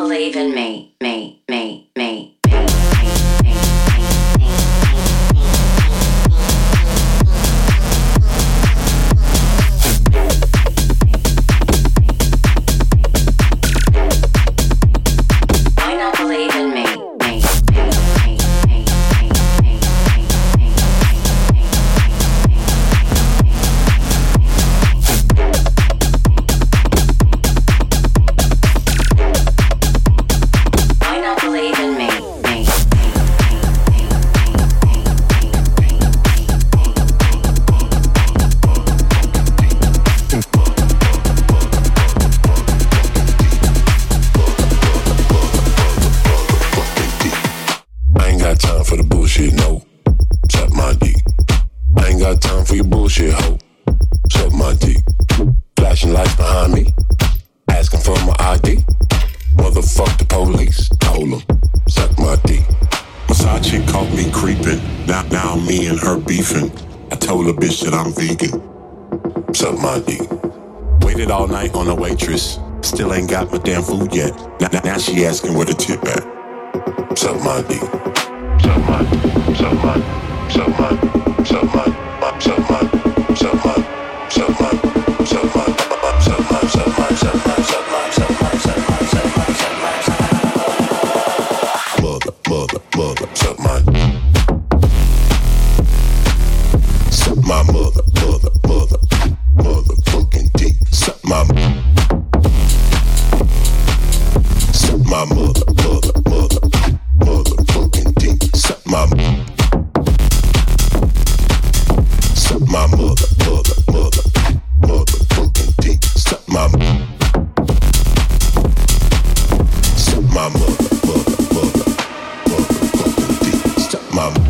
believe in me, me. up damn food yet. Now, now she asking where the tip at. Sup, my dick. Suck my, suck my, suck my, suck my. love.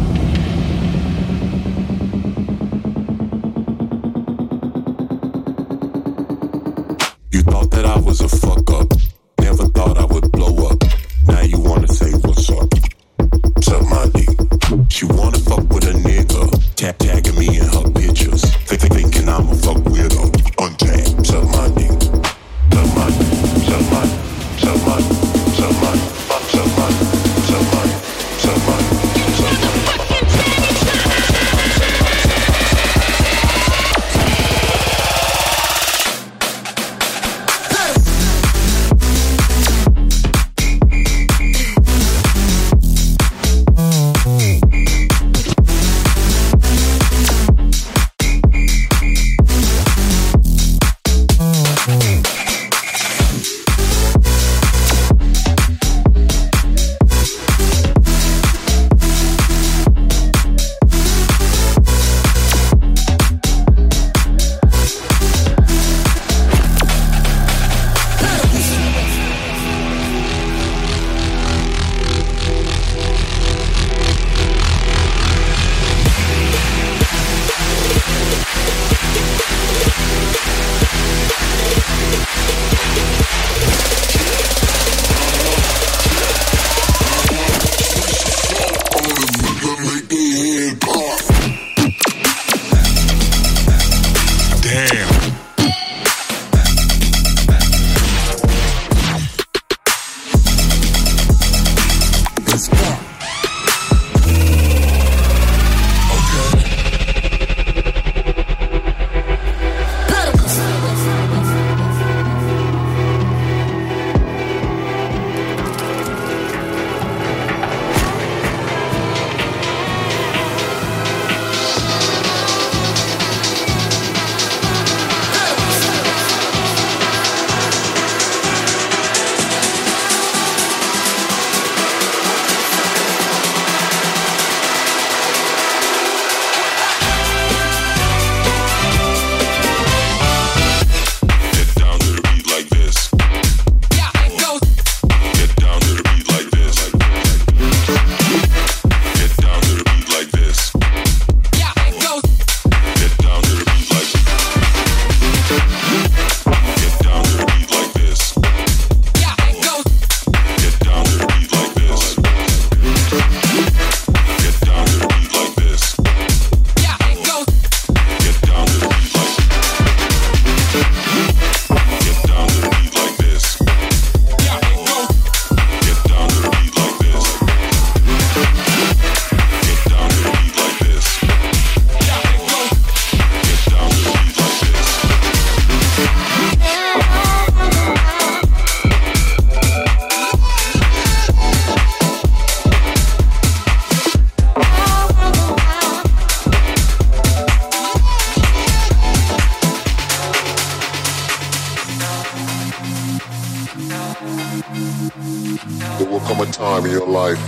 come a time in your life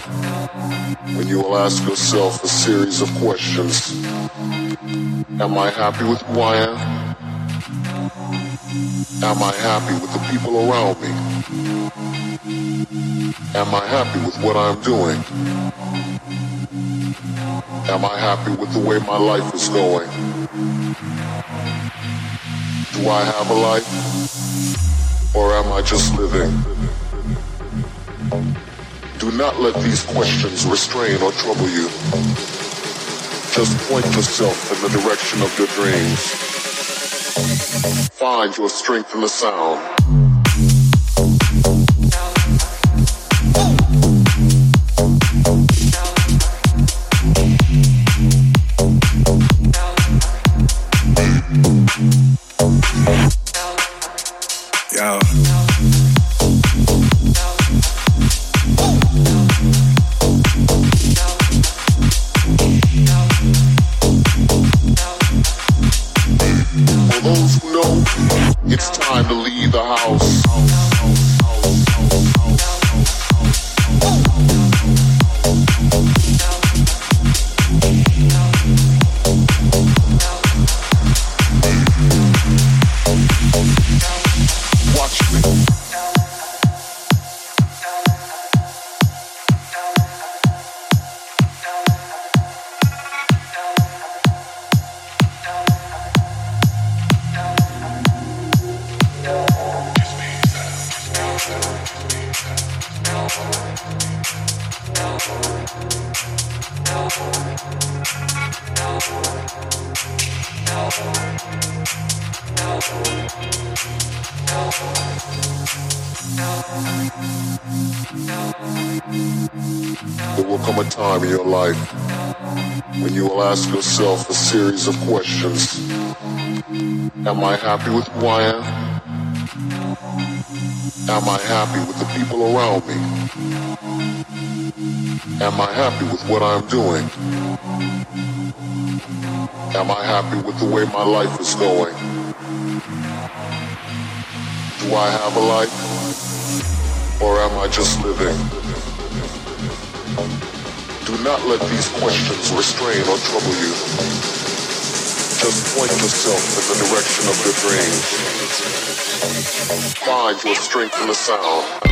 when you will ask yourself a series of questions. Am I happy with who I am? Am I happy with the people around me? Am I happy with what I'm doing? Am I happy with the way my life is going? Do I have a life? Or am I just living? Do not let these questions restrain or trouble you. Just point yourself in the direction of your dreams. Find your strength in the sound. Ask yourself a series of questions. Am I happy with who I am? Am I happy with the people around me? Am I happy with what I'm doing? Am I happy with the way my life is going? Do I have a life? Or am I just living? Do not let these questions restrain or trouble you. Just point yourself in the direction of your dreams. Find your strength in the sound.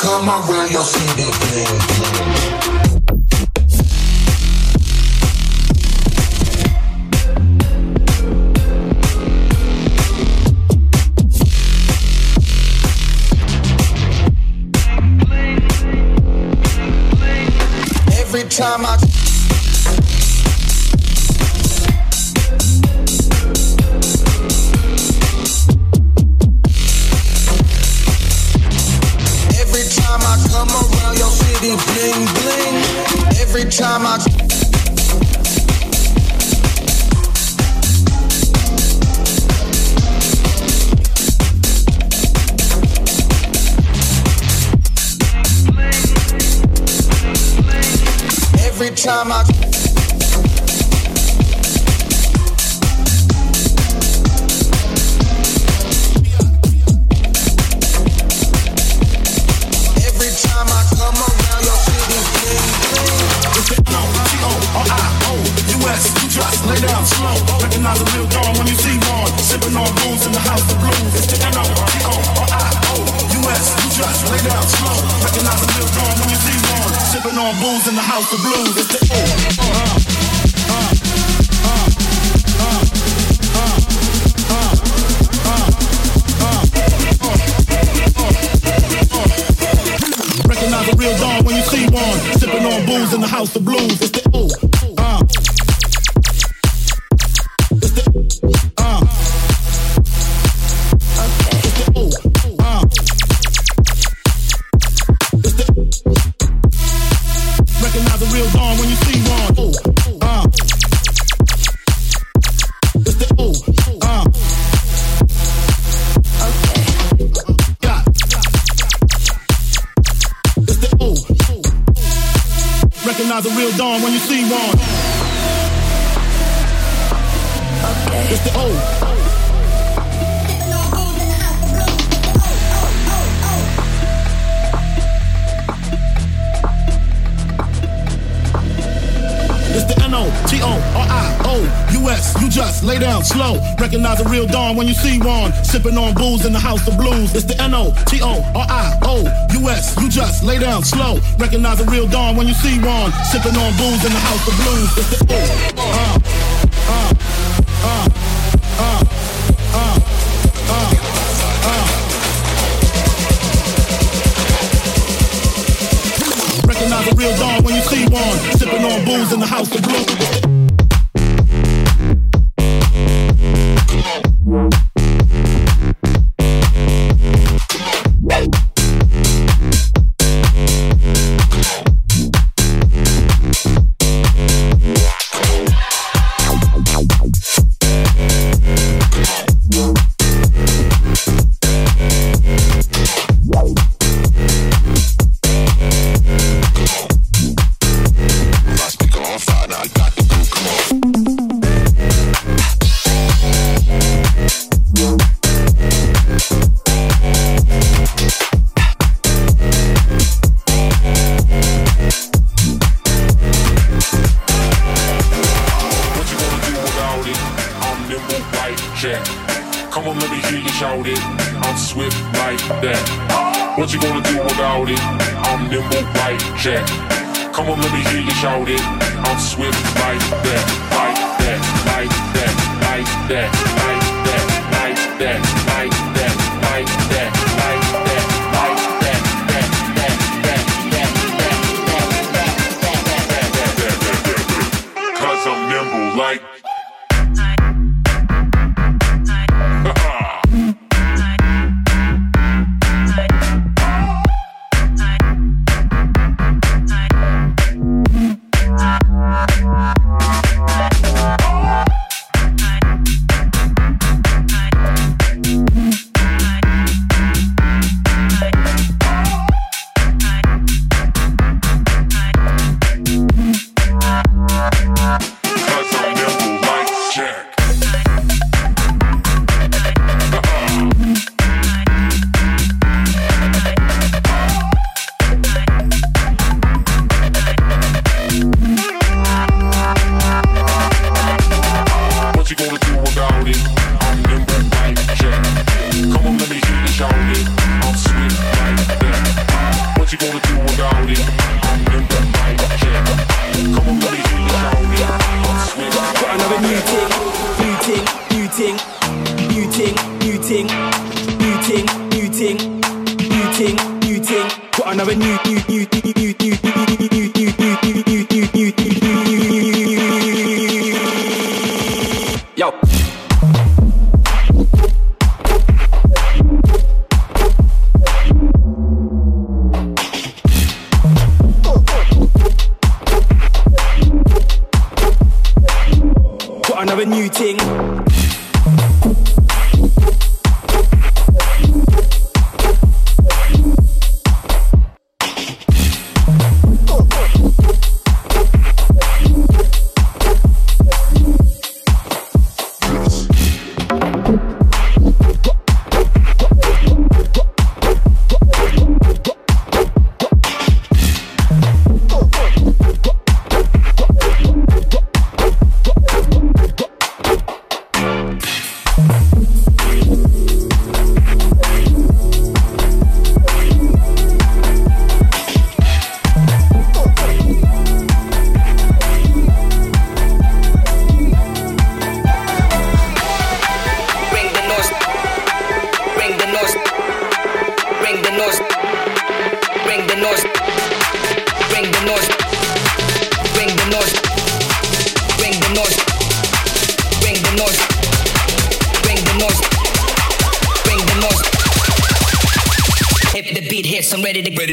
come around, you'll see. Sipping on booze in the house of blues. It's the O. Recognize a real don when you see one. Sipping on booze in the house of blues. It's It's the O. N-O-T-O-R-I-O-U-S. You just lay down slow. Recognize a real don when you see one. Sipping on booze in the house of blues. It's the N-O-T-O-R-I-O-U-S. You just lay down slow. Recognize a real don when you see one. Sipping on booze in the house of blues. It's the O. Uh, fools in the house. Come on, let me hear you shout it. I'm swift like that, like that, like that, like that, like that, like that, like that, like that.